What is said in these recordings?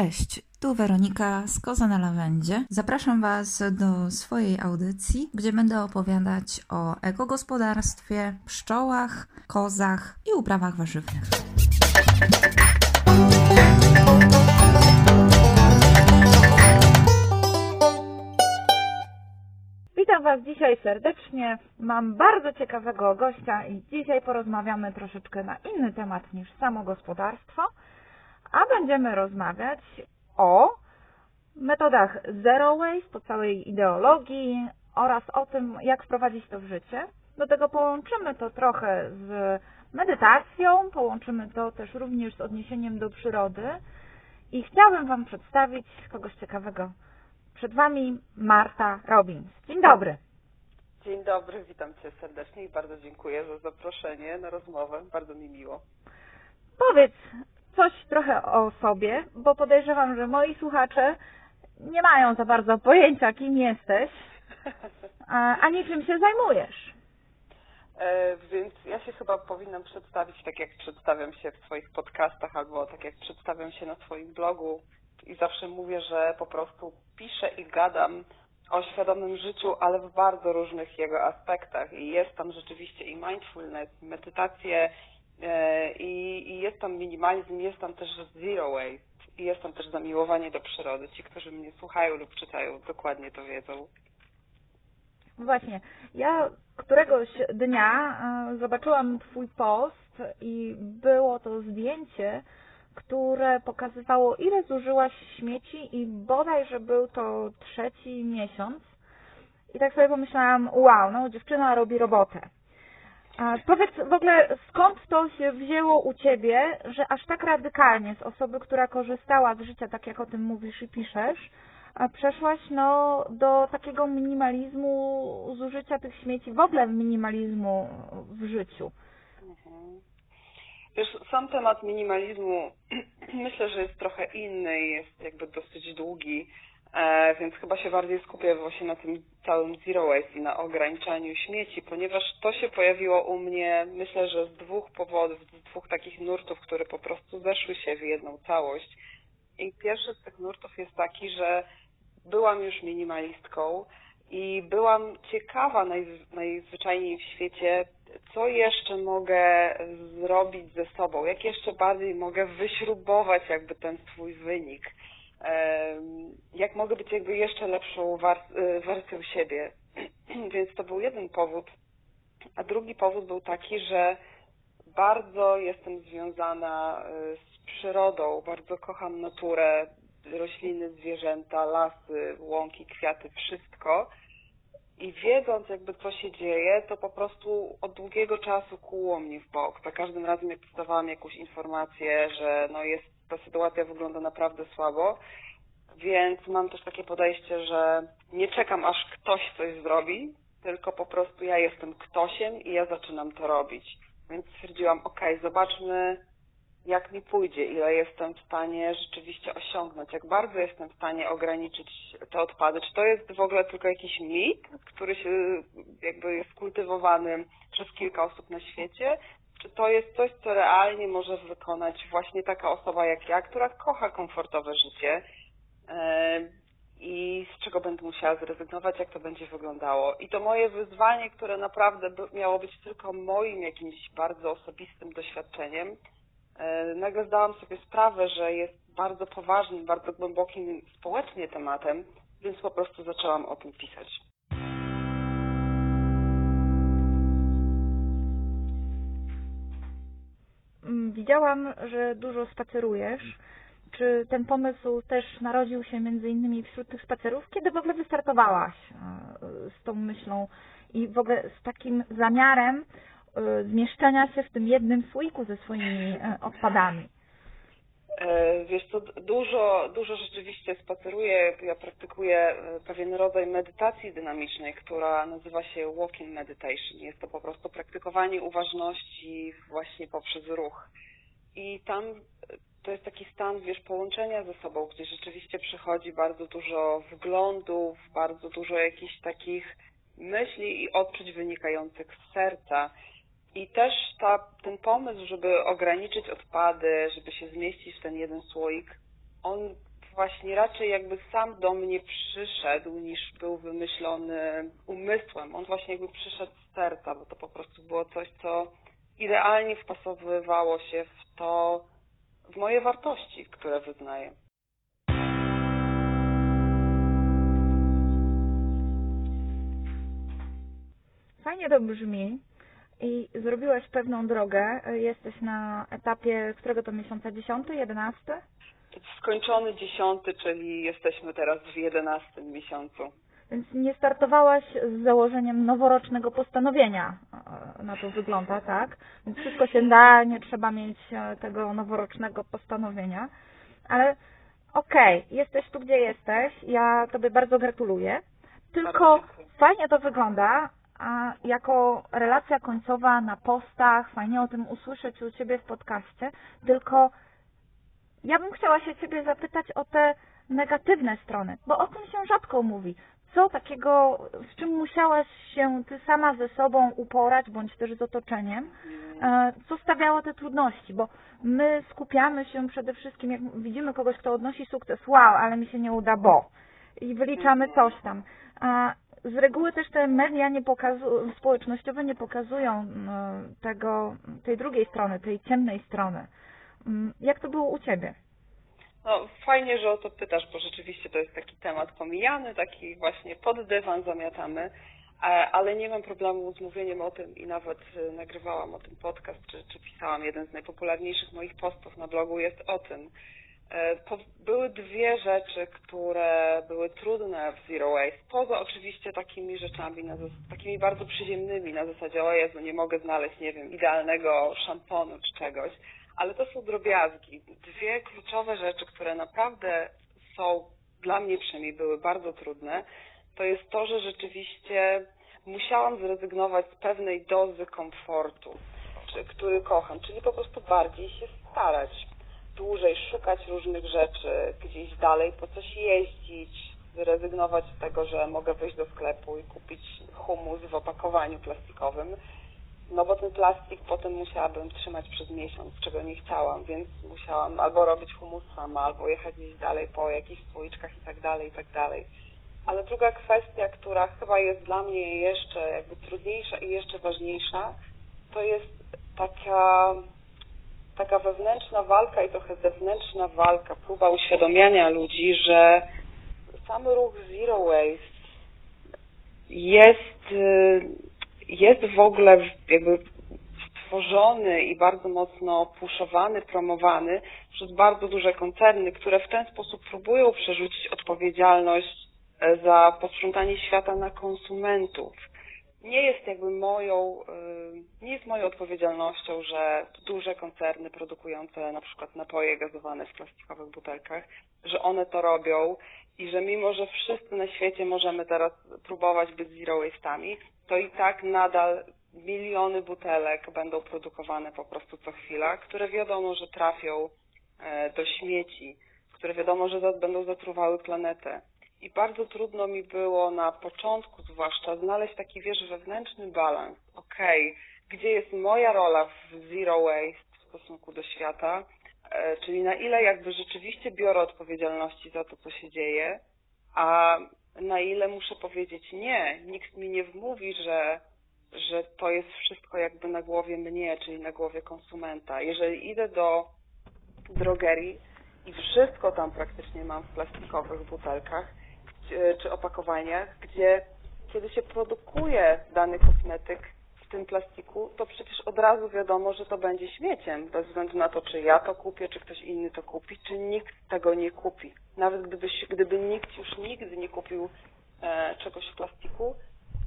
Cześć, tu Weronika z Koza na Lawendzie. Zapraszam Was do swojej audycji, gdzie będę opowiadać o ekogospodarstwie, pszczołach, kozach i uprawach warzywnych. Witam Was dzisiaj serdecznie. Mam bardzo ciekawego gościa i dzisiaj porozmawiamy troszeczkę na inny temat niż samo gospodarstwo, a będziemy rozmawiać o metodach zero waste, o całej ideologii oraz o tym, jak wprowadzić to w życie. Do tego połączymy to trochę z medytacją, połączymy to też również z odniesieniem do przyrody i chciałabym Wam przedstawić kogoś ciekawego. Przed Wami Marta Robbins. Dzień dobry. Dzień dobry, witam Cię serdecznie i bardzo dziękuję za zaproszenie na rozmowę. Bardzo mi miło. Powiedz coś trochę o sobie, bo podejrzewam, że moi słuchacze nie mają za bardzo pojęcia, kim jesteś, a- ani czym się zajmujesz. E, więc ja się chyba powinnam przedstawić tak, jak przedstawiam się w swoich podcastach albo tak, jak przedstawiam się na swoim blogu i zawsze mówię, że po prostu piszę i gadam o świadomym życiu, ale w bardzo różnych jego aspektach i jest tam rzeczywiście i mindfulness, i medytacje i, i jest tam minimalizm, jest tam też zero waste i jest tam też zamiłowanie do przyrody. Ci, którzy mnie słuchają lub czytają, dokładnie to wiedzą. Właśnie, ja któregoś dnia e, zobaczyłam Twój post i było to zdjęcie, które pokazywało, ile zużyłaś śmieci i bodaj, że był to trzeci miesiąc. I tak sobie pomyślałam, wow, no dziewczyna robi robotę. A powiedz w ogóle, skąd to się wzięło u Ciebie, że aż tak radykalnie z osoby, która korzystała z życia, tak jak o tym mówisz i piszesz, przeszłaś no, do takiego minimalizmu zużycia tych śmieci, w ogóle minimalizmu w życiu. Mhm. Wiesz, sam temat minimalizmu myślę, że jest trochę inny jest jakby dosyć długi, e, więc chyba się bardziej skupię właśnie na tym całym zero waste i na ograniczaniu śmieci, ponieważ to się pojawiło u mnie myślę, że z dwóch powodów, z dwóch takich nurtów, które po prostu zeszły się w jedną całość. I pierwszy z tych nurtów jest taki, że byłam już minimalistką i byłam ciekawa naj, najzwyczajniej w świecie, co jeszcze mogę zrobić ze sobą, jak jeszcze bardziej mogę wyśrubować jakby ten swój wynik, jak mogę być jakby jeszcze lepszą wersją siebie. Więc to był jeden powód. A drugi powód był taki, że bardzo jestem związana y, z przyrodą, bardzo kocham naturę, rośliny, zwierzęta, lasy, łąki, kwiaty, wszystko. I wiedząc jakby co się dzieje, to po prostu od długiego czasu kłuło mnie w bok. Za każdym razem jak dostawałam jakąś informację, że no jest, ta sytuacja wygląda naprawdę słabo, więc mam też takie podejście, że nie czekam aż ktoś coś zrobi, tylko po prostu ja jestem ktośem i ja zaczynam to robić. Więc stwierdziłam, ok, zobaczmy jak mi pójdzie, ile jestem w stanie rzeczywiście osiągnąć, jak bardzo jestem w stanie ograniczyć te odpady. Czy to jest w ogóle tylko jakiś mit, który się jakby jest kultywowany przez kilka osób na świecie, czy to jest coś, co realnie może wykonać właśnie taka osoba jak ja, która kocha komfortowe życie e, i z czego będę musiała zrezygnować, jak to będzie wyglądało. I to moje wyzwanie, które naprawdę miało być tylko moim jakimś bardzo osobistym doświadczeniem, E, nagle zdałam sobie sprawę, że jest bardzo poważnym, bardzo głębokim społecznie tematem, więc po prostu zaczęłam o tym pisać. Widziałam, że dużo spacerujesz. Czy ten pomysł też narodził się między innymi wśród tych spacerów? Kiedy w ogóle wystartowałaś e, z tą myślą i w ogóle z takim zamiarem e, zmieszczenia się w tym jednym słoiku ze swoimi e, odpadami? E, Wiesz co, dużo, dużo rzeczywiście spaceruję, ja praktykuję e, pewien rodzaj medytacji dynamicznej, która nazywa się walking meditation. Jest to po prostu praktykowanie uważności właśnie poprzez ruch. I tam e, to jest taki stan, wiesz, połączenia ze sobą, gdzie rzeczywiście przychodzi bardzo dużo wglądów, bardzo dużo jakichś takich myśli i odczuć wynikających z serca. I też ta, ten pomysł, żeby ograniczyć odpady, żeby się zmieścić w ten jeden słoik, on właśnie raczej jakby sam do mnie przyszedł, niż był wymyślony umysłem. On właśnie jakby przyszedł z serca, bo to po prostu było coś, co idealnie wpasowywało się w to, w moje wartości, które wyznaję. Fajnie to brzmi i zrobiłaś pewną drogę. Jesteś na etapie którego to miesiąca? 10, 11? Skończony dziesiąty, czyli jesteśmy teraz w jedenastym miesiącu. Więc nie startowałaś z założeniem noworocznego postanowienia. E, Na to wygląda, tak? Więc wszystko się da, nie trzeba mieć e, tego noworocznego postanowienia. Ale okej, jesteś tu, gdzie jesteś. Ja Tobie bardzo gratuluję. Tylko Bardzo fajnie to wygląda, a jako relacja końcowa na postach, fajnie o tym usłyszeć u Ciebie w podcaście, tylko ja bym chciała się Ciebie zapytać o te negatywne strony, bo o tym się rzadko mówi. Co takiego, z czym musiałaś się Ty sama ze sobą uporać, bądź też z otoczeniem, e, co stawiało te trudności, bo my skupiamy się przede wszystkim, jak widzimy kogoś, kto odnosi sukces, wow, ale mi się nie uda, bo i wyliczamy coś tam. Z reguły też te media nie pokazu- społecznościowe nie pokazują mm, tego, tej drugiej strony, tej ciemnej strony. Mm, Jak to było u Ciebie? No, fajnie, że o to pytasz, bo rzeczywiście to jest taki temat pomijany, taki właśnie pod dywan zamiatamy, e, ale nie mam problemu z mówieniem o tym i nawet e, nagrywałam o tym podcast, czy, czy pisałam. Jeden z najpopularniejszych moich postów na blogu jest o tym. E, Były dwie rzeczy, które były trudne w Zero Waste, poza oczywiście takimi rzeczami, takimi bardzo przyziemnymi, na zasadzie o Jezu, nie mogę znaleźć, nie wiem, idealnego szamponu czy czegoś, ale to są drobiazgi. Dwie kluczowe rzeczy, które naprawdę są, dla mnie przynajmniej były bardzo trudne, to jest to, że rzeczywiście musiałam zrezygnować z pewnej dozy komfortu, który kocham, czyli po prostu bardziej się starać, dłużej szukać różnych rzeczy, gdzieś dalej po coś jeździć, zrezygnować z tego, że mogę wyjść do sklepu i kupić humus w opakowaniu plastikowym, no bo ten plastik potem musiałabym trzymać przez miesiąc, czego nie chciałam, więc musiałam albo robić humus sama, albo jechać gdzieś dalej po jakichś słoiczkach i tak dalej, i tak dalej. Ale druga kwestia, która chyba jest dla mnie jeszcze jakby trudniejsza i jeszcze ważniejsza, to jest taka, taka wewnętrzna walka i trochę zewnętrzna walka, próba uświadomiania ludzi, że sam ruch Zero Waste jest, y, jest w ogóle jakby stworzony i bardzo mocno puszowany, promowany przez bardzo duże koncerny, które w ten sposób próbują przerzucić odpowiedzialność e, za posprzątanie świata na konsumentów. Nie jest jakby moją, y, nie jest moją odpowiedzialnością, że duże koncerny produkujące na przykład napoje gazowane w plastikowych butelkach, że one to robią i że mimo, że wszyscy na świecie możemy teraz próbować być zero waste'ami, to i tak nadal miliony butelek będą produkowane po prostu co chwila, które wiadomo, że trafią e, do śmieci, które wiadomo, że będą zatruwały planetę. I bardzo trudno mi było na początku zwłaszcza znaleźć taki, wiesz, wewnętrzny balans. Okej, gdzie jest moja rola w zero waste w stosunku do świata, e, czyli na ile jakby rzeczywiście biorę odpowiedzialności za to, co się dzieje, a na ile muszę powiedzieć nie, nikt mi nie wmówi, że, że to jest wszystko jakby na głowie mnie, czyli na głowie konsumenta. Jeżeli idę do drogerii i wszystko tam praktycznie mam w plastikowych butelkach czy opakowaniach, gdzie kiedy się produkuje dany kosmetyk w tym plastiku, to przecież od razu wiadomo, że to będzie śmieciem, bez względu na to, czy ja to kupię, czy ktoś inny to kupi, czy nikt tego nie kupi. Nawet gdyby, gdyby nikt już nigdy nie kupił e, czegoś w plastiku,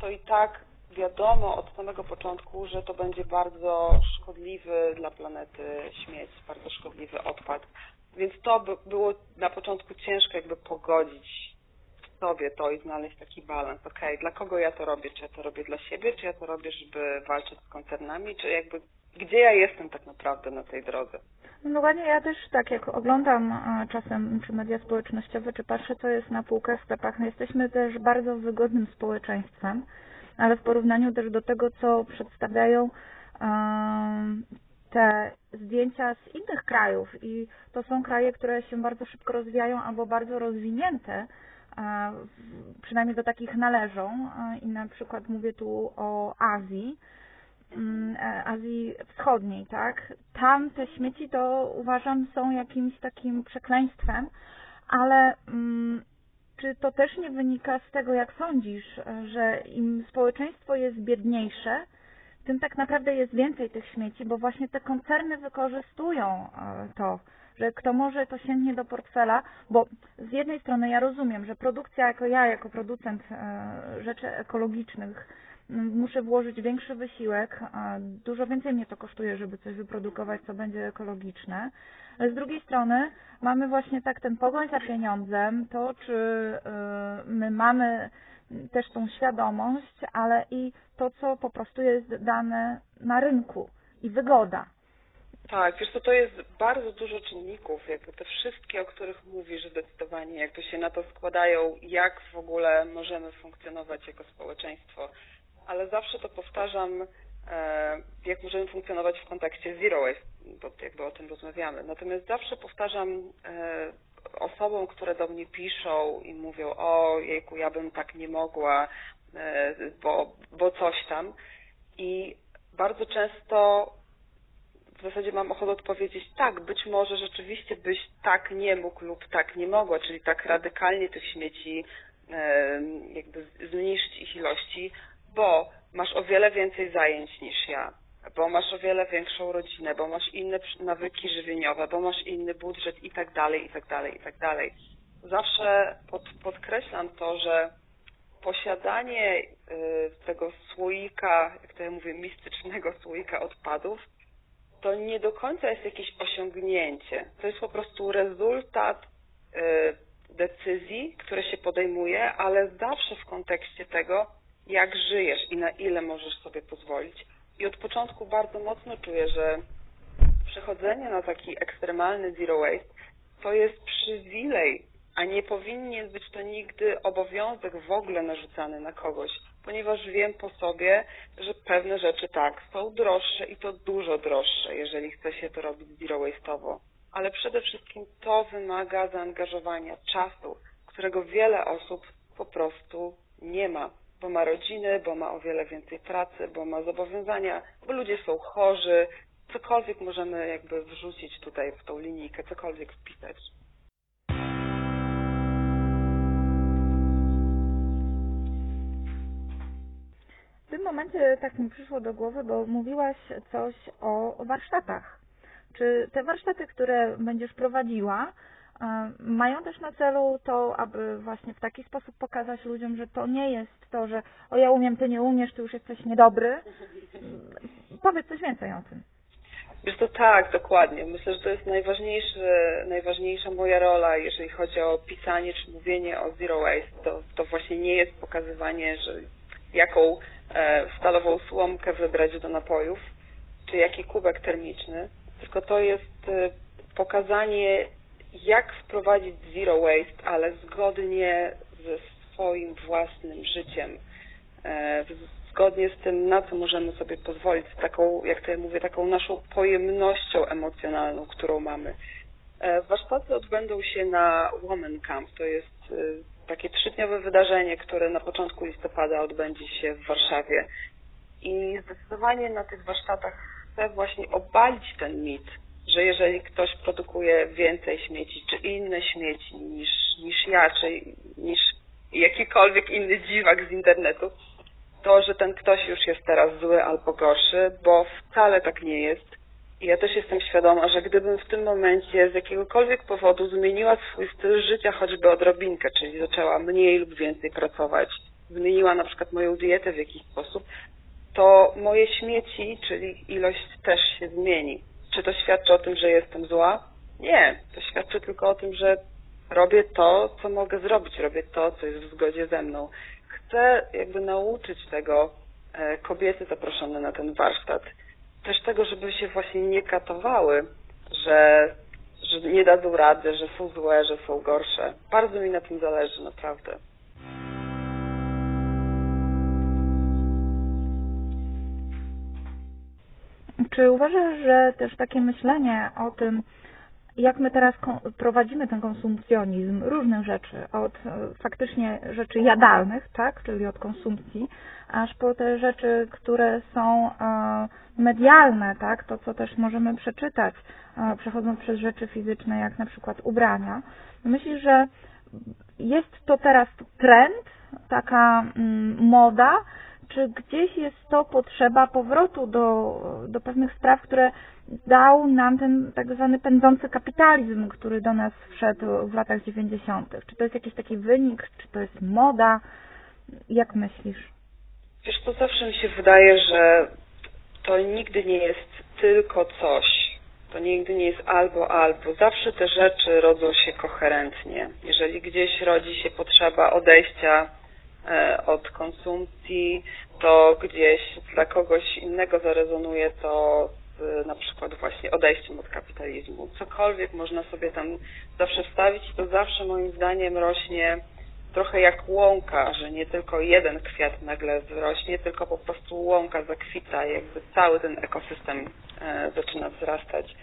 to i tak wiadomo od samego początku, że to będzie bardzo szkodliwy dla planety śmieć, bardzo szkodliwy odpad. Więc to by było na początku ciężko jakby pogodzić sobie to i znaleźć taki balans. Okej, dla kogo ja to robię? Czy ja to robię dla siebie, czy ja to robię, żeby walczyć z koncernami, czy jakby gdzie ja jestem tak naprawdę na tej drodze? No dokładnie, ja też tak jak oglądam e, czasem czy media społecznościowe, czy patrzę co jest na półkach w sklepach, no jesteśmy też bardzo wygodnym społeczeństwem, ale w porównaniu też do tego, co przedstawiają em, te zdjęcia z innych krajów i to są kraje, które się bardzo szybko rozwijają albo bardzo rozwinięte, przynajmniej do takich należą. I na przykład mówię tu o Azji, mm, e, Azji Wschodniej, tak? Tam te śmieci to uważam są jakimś takim przekleństwem, ale mm, czy to też nie wynika z tego, jak sądzisz, że im społeczeństwo jest biedniejsze, tym tak naprawdę jest więcej tych śmieci, bo właśnie te koncerny wykorzystują e, to, że kto może, to sięgnie do portfela, bo z jednej strony ja rozumiem, że produkcja, jako ja, jako producent e, rzeczy ekologicznych, muszę włożyć większy wysiłek, dużo więcej mnie to kosztuje, żeby coś wyprodukować, co będzie ekologiczne. Ale z drugiej strony mamy właśnie tak ten pogoń za pieniądzem, to czy e, my mamy też tą świadomość, ale i to, co po prostu jest dane na rynku i wygoda. Tak, wiesz co, to jest bardzo dużo czynników, jakby te wszystkie, o których mówisz zdecydowanie, jak to się na to składają, jak w ogóle możemy funkcjonować jako społeczeństwo. Ale zawsze to powtarzam, e, jak możemy funkcjonować w kontekście zero waste, bo jakby o tym rozmawiamy. Natomiast zawsze powtarzam e, osobom, które do mnie piszą i mówią, o jejku, ja bym tak nie mogła, e, bo, bo coś tam. I bardzo często w zasadzie mam ochotę odpowiedzieć tak, być może rzeczywiście byś tak nie mógł lub tak nie mogła, czyli tak radykalnie tych śmieci jakby zmniejszyć ich ilości, bo masz o wiele więcej zajęć niż ja bo masz o wiele większą rodzinę, bo masz inne nawyki żywieniowe, bo masz inny budżet i tak dalej, i tak dalej, i tak dalej. Zawsze pod, podkreślam to, że posiadanie y, tego słoika, jak to ja mówię, mistycznego słoika odpadów, to nie do końca jest jakieś osiągnięcie. To jest po prostu rezultat y, decyzji, które się podejmuje, ale zawsze w kontekście tego, jak żyjesz i na ile możesz sobie pozwolić. I od początku bardzo mocno czuję, że przechodzenie na taki ekstremalny zero waste to jest przywilej, a nie powinien być to nigdy obowiązek w ogóle narzucany na kogoś, ponieważ wiem po sobie, że pewne rzeczy tak, są droższe i to dużo droższe, jeżeli chce się to robić zero waste'owo. Ale przede wszystkim to wymaga zaangażowania czasu, którego wiele osób po prostu nie ma bo ma rodziny, bo ma o wiele więcej pracy, bo ma zobowiązania, bo ludzie są chorzy, cokolwiek możemy jakby wrzucić tutaj w tą linijkę, cokolwiek wpisać. Tym momencie tak mi przyszło do głowy, bo mówiłaś coś o warsztatach. Czy te warsztaty, które będziesz prowadziła, mają też na celu to, aby właśnie w taki sposób pokazać ludziom, że to nie jest to, że o ja umiem, ty nie umiesz, ty już jesteś niedobry. Powiedz coś więcej o tym. Wiesz to tak, dokładnie. Myślę, że to jest najważniejsza moja rola, jeżeli chodzi o pisanie czy mówienie o zero waste. To, to właśnie nie jest pokazywanie, że jaką e, stalową słomkę wybrać do napojów, czy jaki kubek termiczny, tylko to jest e, pokazanie, jak wprowadzić zero waste, ale zgodnie ze swoim własnym życiem, e, zgodnie z tym, na co możemy sobie pozwolić, z taką, jak to ja mówię, taką naszą pojemnością emocjonalną, którą mamy. E, warsztaty odbędą się na Woman Camp. To jest e, takie trzydniowe wydarzenie, które na początku listopada odbędzie się w Warszawie. I zdecydowanie na tych warsztatach chcę właśnie obalić ten mit, że jeżeli ktoś produkuje więcej śmieci, czy inne śmieci niż, niż ja, czy niż jakikolwiek inny dziwak z internetu, to, że ten ktoś już jest teraz zły albo gorszy, bo wcale tak nie jest. Ja też jestem świadoma, że gdybym w tym momencie z jakiegokolwiek powodu zmieniła swój styl życia choćby odrobinkę, czyli zaczęła mniej lub więcej pracować, zmieniła na przykład moją dietę w jakiś sposób, to moje śmieci, czyli ilość też się zmieni. Czy to świadczy o tym, że jestem zła? Nie. To świadczy tylko o tym, że robię to, co mogę zrobić, robię to, co jest w zgodzie ze mną. Chcę jakby nauczyć tego e, kobiety zaproszone na ten warsztat. Też tego, żeby się właśnie nie katowały, że, że nie dadzą rady, że są złe, że są gorsze. Bardzo mi na tym zależy, naprawdę. czy uważasz, że też takie myślenie o tym, jak my teraz prowadzimy ten konsumpcjonizm różnych rzeczy, od e, faktycznie rzeczy jadalnych, tak, czyli od konsumpcji, aż po te rzeczy, które są e, medialne, tak, to co też możemy przeczytać, e, przechodząc przez rzeczy fizyczne, jak na przykład ubrania. Myślisz, że jest to teraz trend, taka mm, moda, czy gdzieś jest to potrzeba powrotu do, do pewnych spraw, które dał nam ten tak zwany pędzący kapitalizm, który do nas wszedł w latach 90. Czy to jest jakiś taki wynik, czy to jest moda? Jak myślisz? Wiesz, to zawsze mi się wydaje, że to nigdy nie jest tylko coś. To nigdy nie jest albo albo. Zawsze te rzeczy rodzą się koherentnie. Jeżeli gdzieś rodzi się potrzeba odejścia od konsumpcji, to gdzieś dla kogoś innego zarezonuje to z na przykład właśnie odejściem od kapitalizmu. Cokolwiek można sobie tam zawsze wstawić, to zawsze moim zdaniem rośnie trochę jak łąka, że nie tylko jeden kwiat nagle wzrośnie, tylko po prostu łąka zakwita, jakby cały ten ekosystem e, zaczyna wzrastać.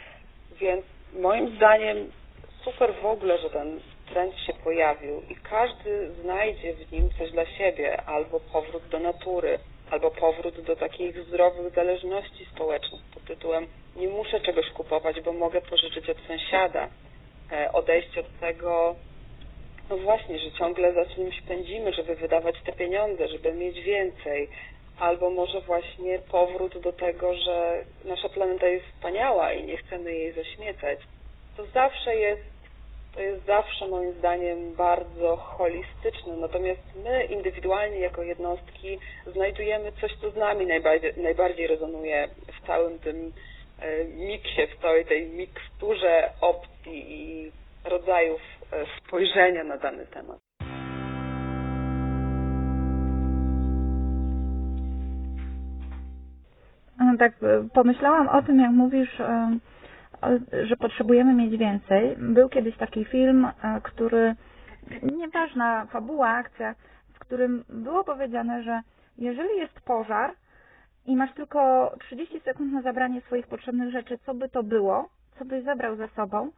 Więc moim zdaniem super w ogóle, że ten trend się pojawił i każdy znajdzie w nim coś dla siebie, albo powrót do natury, albo powrót do takich zdrowych zależności społecznych pod tytułem nie muszę czegoś kupować, bo mogę pożyczyć od sąsiada. E, odejście od tego, no właśnie, że ciągle za czymś pędzimy, żeby wydawać te pieniądze, żeby mieć więcej. Albo może właśnie powrót do tego, że nasza planeta jest wspaniała i nie chcemy jej zaśmiecać. To zawsze jest to jest zawsze moim zdaniem bardzo holistyczne. Natomiast my indywidualnie jako jednostki znajdujemy coś, co z nami najbardziej, najbardziej rezonuje w całym tym e, miksie, w całej tej miksturze opcji i rodzajów e, spojrzenia na dany temat. Tak, e, pomyślałam o tym, jak mówisz że potrzebujemy mieć więcej. Był kiedyś taki film, e, który, nieważna fabuła, akcja, w którym było powiedziane, że jeżeli jest pożar i masz tylko 30 sekund na zabranie swoich potrzebnych rzeczy, co by to było, co byś zabrał ze sobą,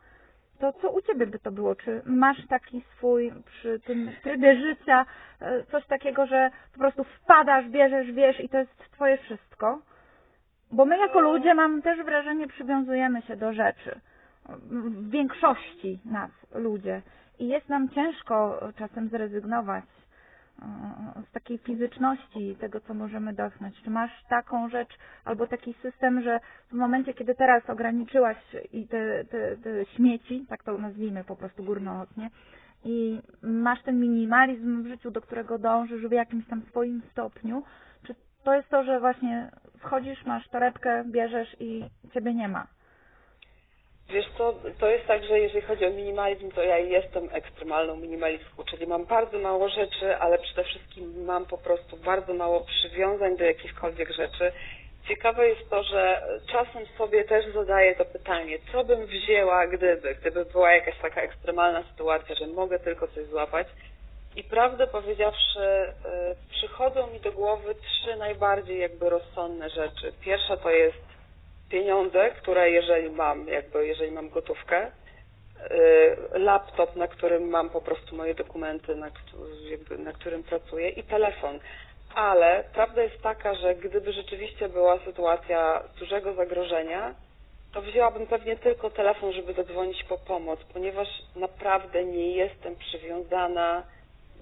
to co u Ciebie by to było? Czy masz taki swój przy tym trybie życia e, coś takiego, że po prostu wpadasz, bierzesz, wiesz i to jest Twoje wszystko? Bo my jako ludzie, mam też wrażenie, przywiązujemy się do rzeczy. W większości nas, ludzie. I jest nam ciężko czasem zrezygnować e, z takiej fizyczności tego, co możemy dotknąć. Czy masz taką rzecz albo taki system, że w momencie, kiedy teraz ograniczyłaś i te, te, te śmieci, tak to nazwijmy po prostu górnolotnie, i masz ten minimalizm w życiu, do którego dążysz w jakimś tam swoim stopniu, czy to jest to, że właśnie wchodzisz, masz torebkę, bierzesz i ciebie nie ma. Wiesz co, to jest tak, że jeżeli chodzi o minimalizm, to ja jestem ekstremalną minimalistką, czyli mam bardzo mało rzeczy, ale przede wszystkim mam po prostu bardzo mało przywiązań do jakichkolwiek rzeczy. Ciekawe jest to, że czasem sobie też zadaję to pytanie, co bym wzięła gdyby, gdyby była jakaś taka ekstremalna sytuacja, że mogę tylko coś złapać. I prawdę powiedziawszy, e, przychodzą mi do głowy trzy najbardziej jakby rozsądne rzeczy. Pierwsza to jest pieniądze, które jeżeli mam, jakby jeżeli mam gotówkę, e, laptop, na którym mam po prostu moje dokumenty, na, na którym pracuję i telefon. Ale prawda jest taka, że gdyby rzeczywiście była sytuacja dużego zagrożenia, to wzięłabym pewnie tylko telefon, żeby zadzwonić po pomoc, ponieważ naprawdę nie jestem przywiązana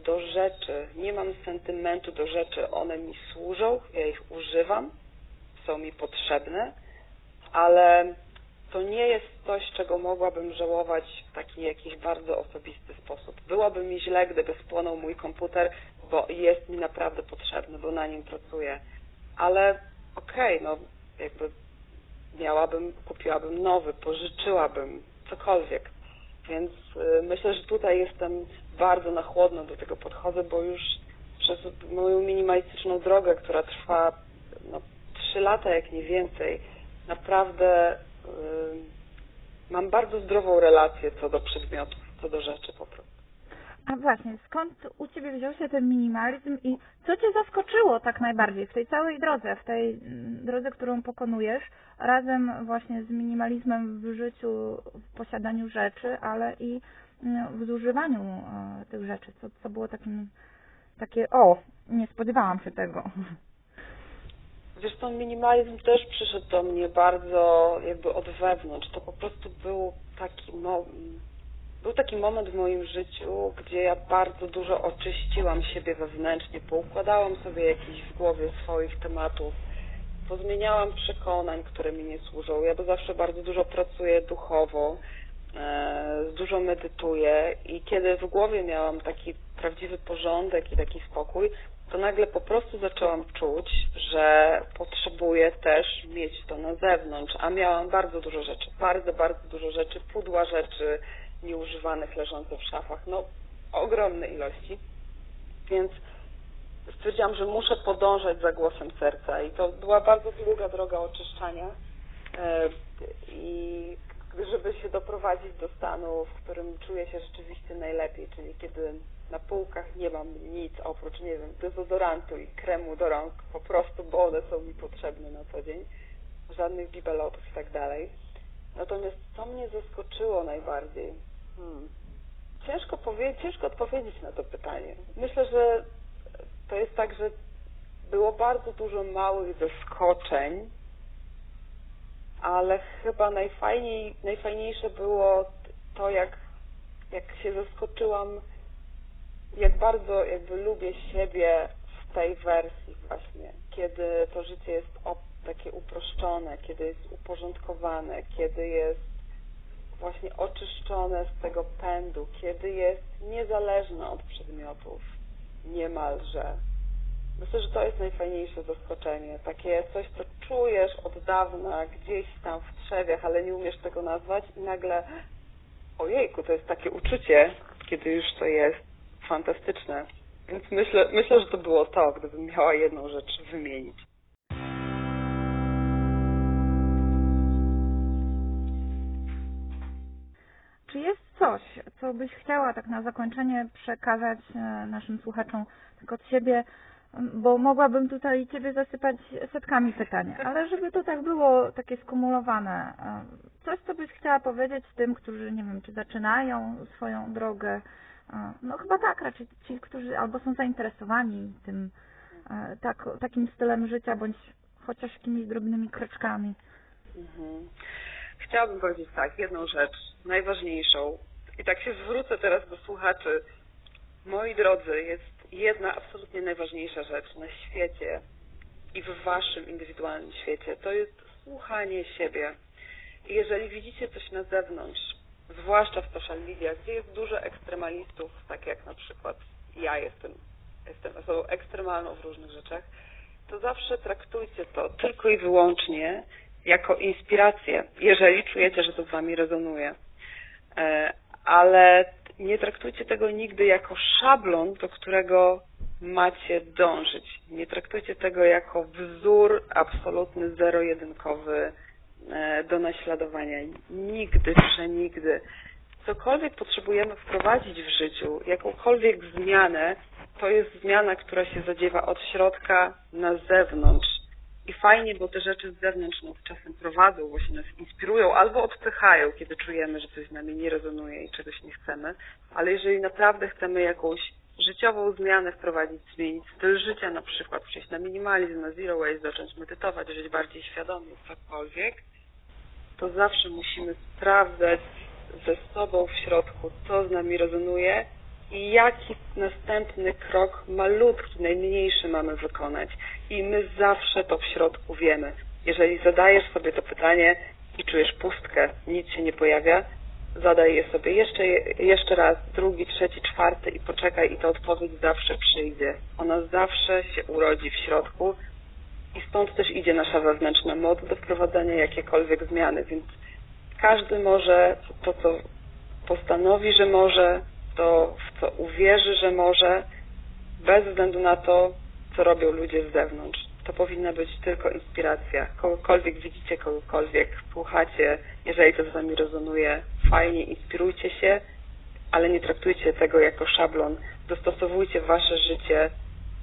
do rzeczy, nie mam sentymentu do rzeczy, one mi służą, ja ich używam, są mi potrzebne, ale to nie jest coś, czego mogłabym żałować w taki jakiś bardzo osobisty sposób. Byłoby mi źle, gdyby spłonął mój komputer, bo jest mi naprawdę potrzebny, bo na nim pracuję. Ale okej, okay, no jakby miałabym, kupiłabym nowy, pożyczyłabym, cokolwiek. Więc y, myślę, że tutaj jestem bardzo na chłodno do tego podchodzę, bo już przez moją minimalistyczną drogę, która trwa no, 3 lata, jak nie więcej, naprawdę yy, mam bardzo zdrową relację co do przedmiotów, co do rzeczy po prostu. A właśnie, skąd u Ciebie wziął się ten minimalizm i co Cię zaskoczyło tak najbardziej w tej całej drodze, w tej mm, drodze, którą pokonujesz, razem właśnie z minimalizmem w życiu, w posiadaniu rzeczy, ale i mm, w zużywaniu e, tych rzeczy, co, co było takim, takie, o, nie spodziewałam się tego. Wiesz, ten minimalizm też przyszedł do mnie bardzo jakby od wewnątrz. To po prostu był taki, mo- był taki moment w moim życiu, gdzie ja bardzo dużo oczyściłam siebie wewnętrznie, poukładałam sobie jakieś w głowie swoich tematów, pozmieniałam przekonań, które mi nie służą. Ja zawsze bardzo dużo pracuję duchowo, e, dużo medytuję i kiedy w głowie miałam taki prawdziwy porządek i taki spokój, to nagle po prostu zaczęłam czuć, że potrzebuję też mieć to na zewnątrz, a miałam bardzo dużo rzeczy, bardzo, bardzo dużo rzeczy, pudła rzeczy nieużywanych leżące w szafach, no ogromne ilości, więc stwierdziłam, że muszę podążać za głosem serca i to była bardzo długa droga oczyszczania e, i żeby się doprowadzić do stanu, w którym czuję się rzeczywiście najlepiej, czyli kiedy na półkach nie mam nic oprócz, nie wiem, dezodorantu i kremu do rąk, po prostu, bo one są mi potrzebne na co dzień, żadnych bibelotów i tak dalej. Natomiast co mnie zaskoczyło najbardziej? Hmm. Ciężko, powie- ciężko odpowiedzieć na to pytanie. Myślę, że to jest tak, że było bardzo dużo małych zaskoczeń, ale chyba najfajniej, najfajniejsze było to, jak, jak się zaskoczyłam jak bardzo jakby lubię siebie w tej wersji właśnie, kiedy to życie jest takie uproszczone, kiedy jest uporządkowane, kiedy jest właśnie oczyszczone z tego pędu, kiedy jest niezależne od przedmiotów niemalże. Myślę, że to jest najfajniejsze zaskoczenie. Takie coś, co czujesz od dawna gdzieś tam w trzewiach, ale nie umiesz tego nazwać i nagle ojejku, to jest takie uczucie, kiedy już to jest fantastyczne. Więc myślę, myślę, że to było to, gdybym miała jedną rzecz wymienić. Czy jest coś, co byś chciała tak na zakończenie przekazać e, naszym słuchaczom tak od siebie, bo mogłabym tutaj Ciebie zasypać setkami pytań, ale żeby to tak było takie skumulowane, e, coś, co byś chciała powiedzieć tym, którzy, nie wiem, czy zaczynają swoją drogę, no chyba tak, raczej ci, którzy albo są zainteresowani tym e, tak, takim stylem życia, bądź chociaż jakimiś drobnymi kroczkami. Mhm. Chciałabym powiedzieć tak, jedną rzecz, najważniejszą. I tak się zwrócę teraz do słuchaczy. Moi drodzy, jest jedna absolutnie najważniejsza rzecz na świecie i w waszym indywidualnym świecie. To jest słuchanie siebie. I jeżeli widzicie coś na zewnątrz, zwłaszcza w social media, gdzie jest dużo ekstremalistów, tak jak na przykład ja jestem, jestem osobą ekstremalną w różnych rzeczach, to zawsze traktujcie to tylko i wyłącznie jako inspirację, jeżeli czujecie, że to z Wami rezonuje. E, ale nie traktujcie tego nigdy jako szablon, do którego macie dążyć. Nie traktujcie tego jako wzór absolutny, zero-jedynkowy, E, do naśladowania. Nigdy, przenigdy. Cokolwiek potrzebujemy wprowadzić w życiu, jakąkolwiek zmianę, to jest zmiana, która się zadziewa od środka na zewnątrz. I fajnie, bo te rzeczy z zewnątrz nas czasem prowadzą, właśnie nas inspirują albo odpychają, kiedy czujemy, że coś z nami nie rezonuje i czegoś nie chcemy. Ale jeżeli naprawdę chcemy jakąś życiową zmianę wprowadzić, zmienić styl życia, na przykład przejść na minimalizm, na zero waste, zacząć medytować, żyć bardziej świadomie, cokolwiek, to zawsze musimy sprawdzać ze sobą w środku, co z nami rezonuje i jaki następny krok malutki, najmniejszy mamy wykonać. I my zawsze to w środku wiemy. Jeżeli zadajesz sobie to pytanie i czujesz pustkę, nic się nie pojawia, zadaj je sobie jeszcze, jeszcze raz, drugi, trzeci, czwarty i poczekaj i ta odpowiedź zawsze przyjdzie. Ona zawsze się urodzi w środku i stąd też idzie nasza wewnętrzna moc do wprowadzania jakiejkolwiek zmiany, więc każdy może to, co postanowi, że może, to, w co uwierzy, że może, bez względu na to, co robią ludzie z zewnątrz. To powinna być tylko inspiracja. Kogokolwiek widzicie, kogokolwiek słuchacie, jeżeli to z wami rezonuje, fajnie, inspirujcie się ale nie traktujcie tego jako szablon. Dostosowujcie wasze życie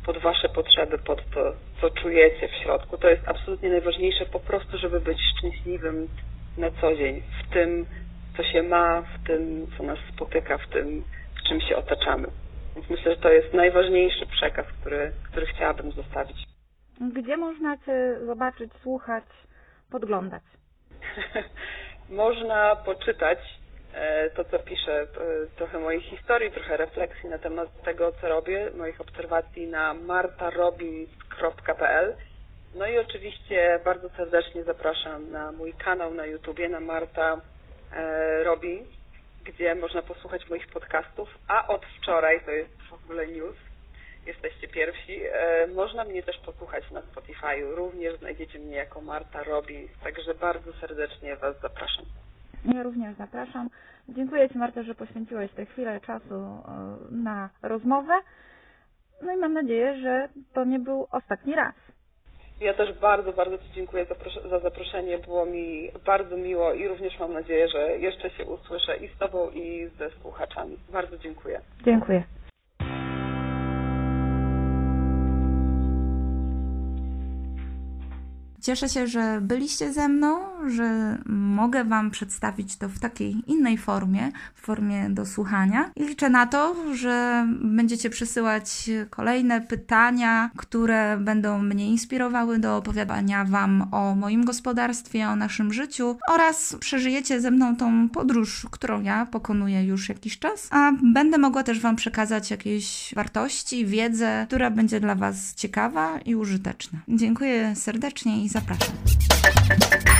pod wasze potrzeby, pod to, co czujecie w środku. To jest absolutnie najważniejsze po prostu, żeby być szczęśliwym na co dzień, w tym, co się ma, w tym, co nas spotyka, w tym, w czym się otaczamy. Więc myślę, że to jest najważniejszy przekaz, który, który chciałabym zostawić. Gdzie można Cię zobaczyć, słuchać, podglądać? można poczytać e, to, co piszę, e, trochę mojej historii, trochę refleksji na temat tego, co robię, moich obserwacji na martarobins.pl. No i oczywiście bardzo serdecznie zapraszam na mój kanał na YouTubie, na Marta e, Robins, gdzie można posłuchać moich podcastów, a od wczoraj, to jest w ogóle news, jesteście pierwsi, można mnie też posłuchać na Spotify. Również znajdziecie mnie jako Marta Robins, także bardzo serdecznie Was zapraszam. Ja również zapraszam. Dziękuję Ci Marta, że poświęciłeś tę chwilę czasu e, na rozmowę. No i mam nadzieję, że to nie był ostatni raz. Ja też bardzo, bardzo Ci dziękuję za zaproszenie. Było mi bardzo miło i również mam nadzieję, że jeszcze się usłyszę i z Tobą, i ze słuchaczami. Bardzo dziękuję. Dziękuję. Cieszę się, że byliście ze mną, że mogę Wam przedstawić to w takiej innej formie, w formie do słuchania. I liczę na to, że będziecie przysyłać kolejne pytania, które będą mnie inspirowały do opowiadania Wam o moim gospodarstwie, o naszym życiu oraz przeżyjecie ze mną tą podróż, którą ja pokonuję już jakiś czas, a będę mogła też Wam przekazać jakieś wartości, wiedzę, która będzie dla Was ciekawa i użyteczna. Dziękuję serdecznie i zapraszam.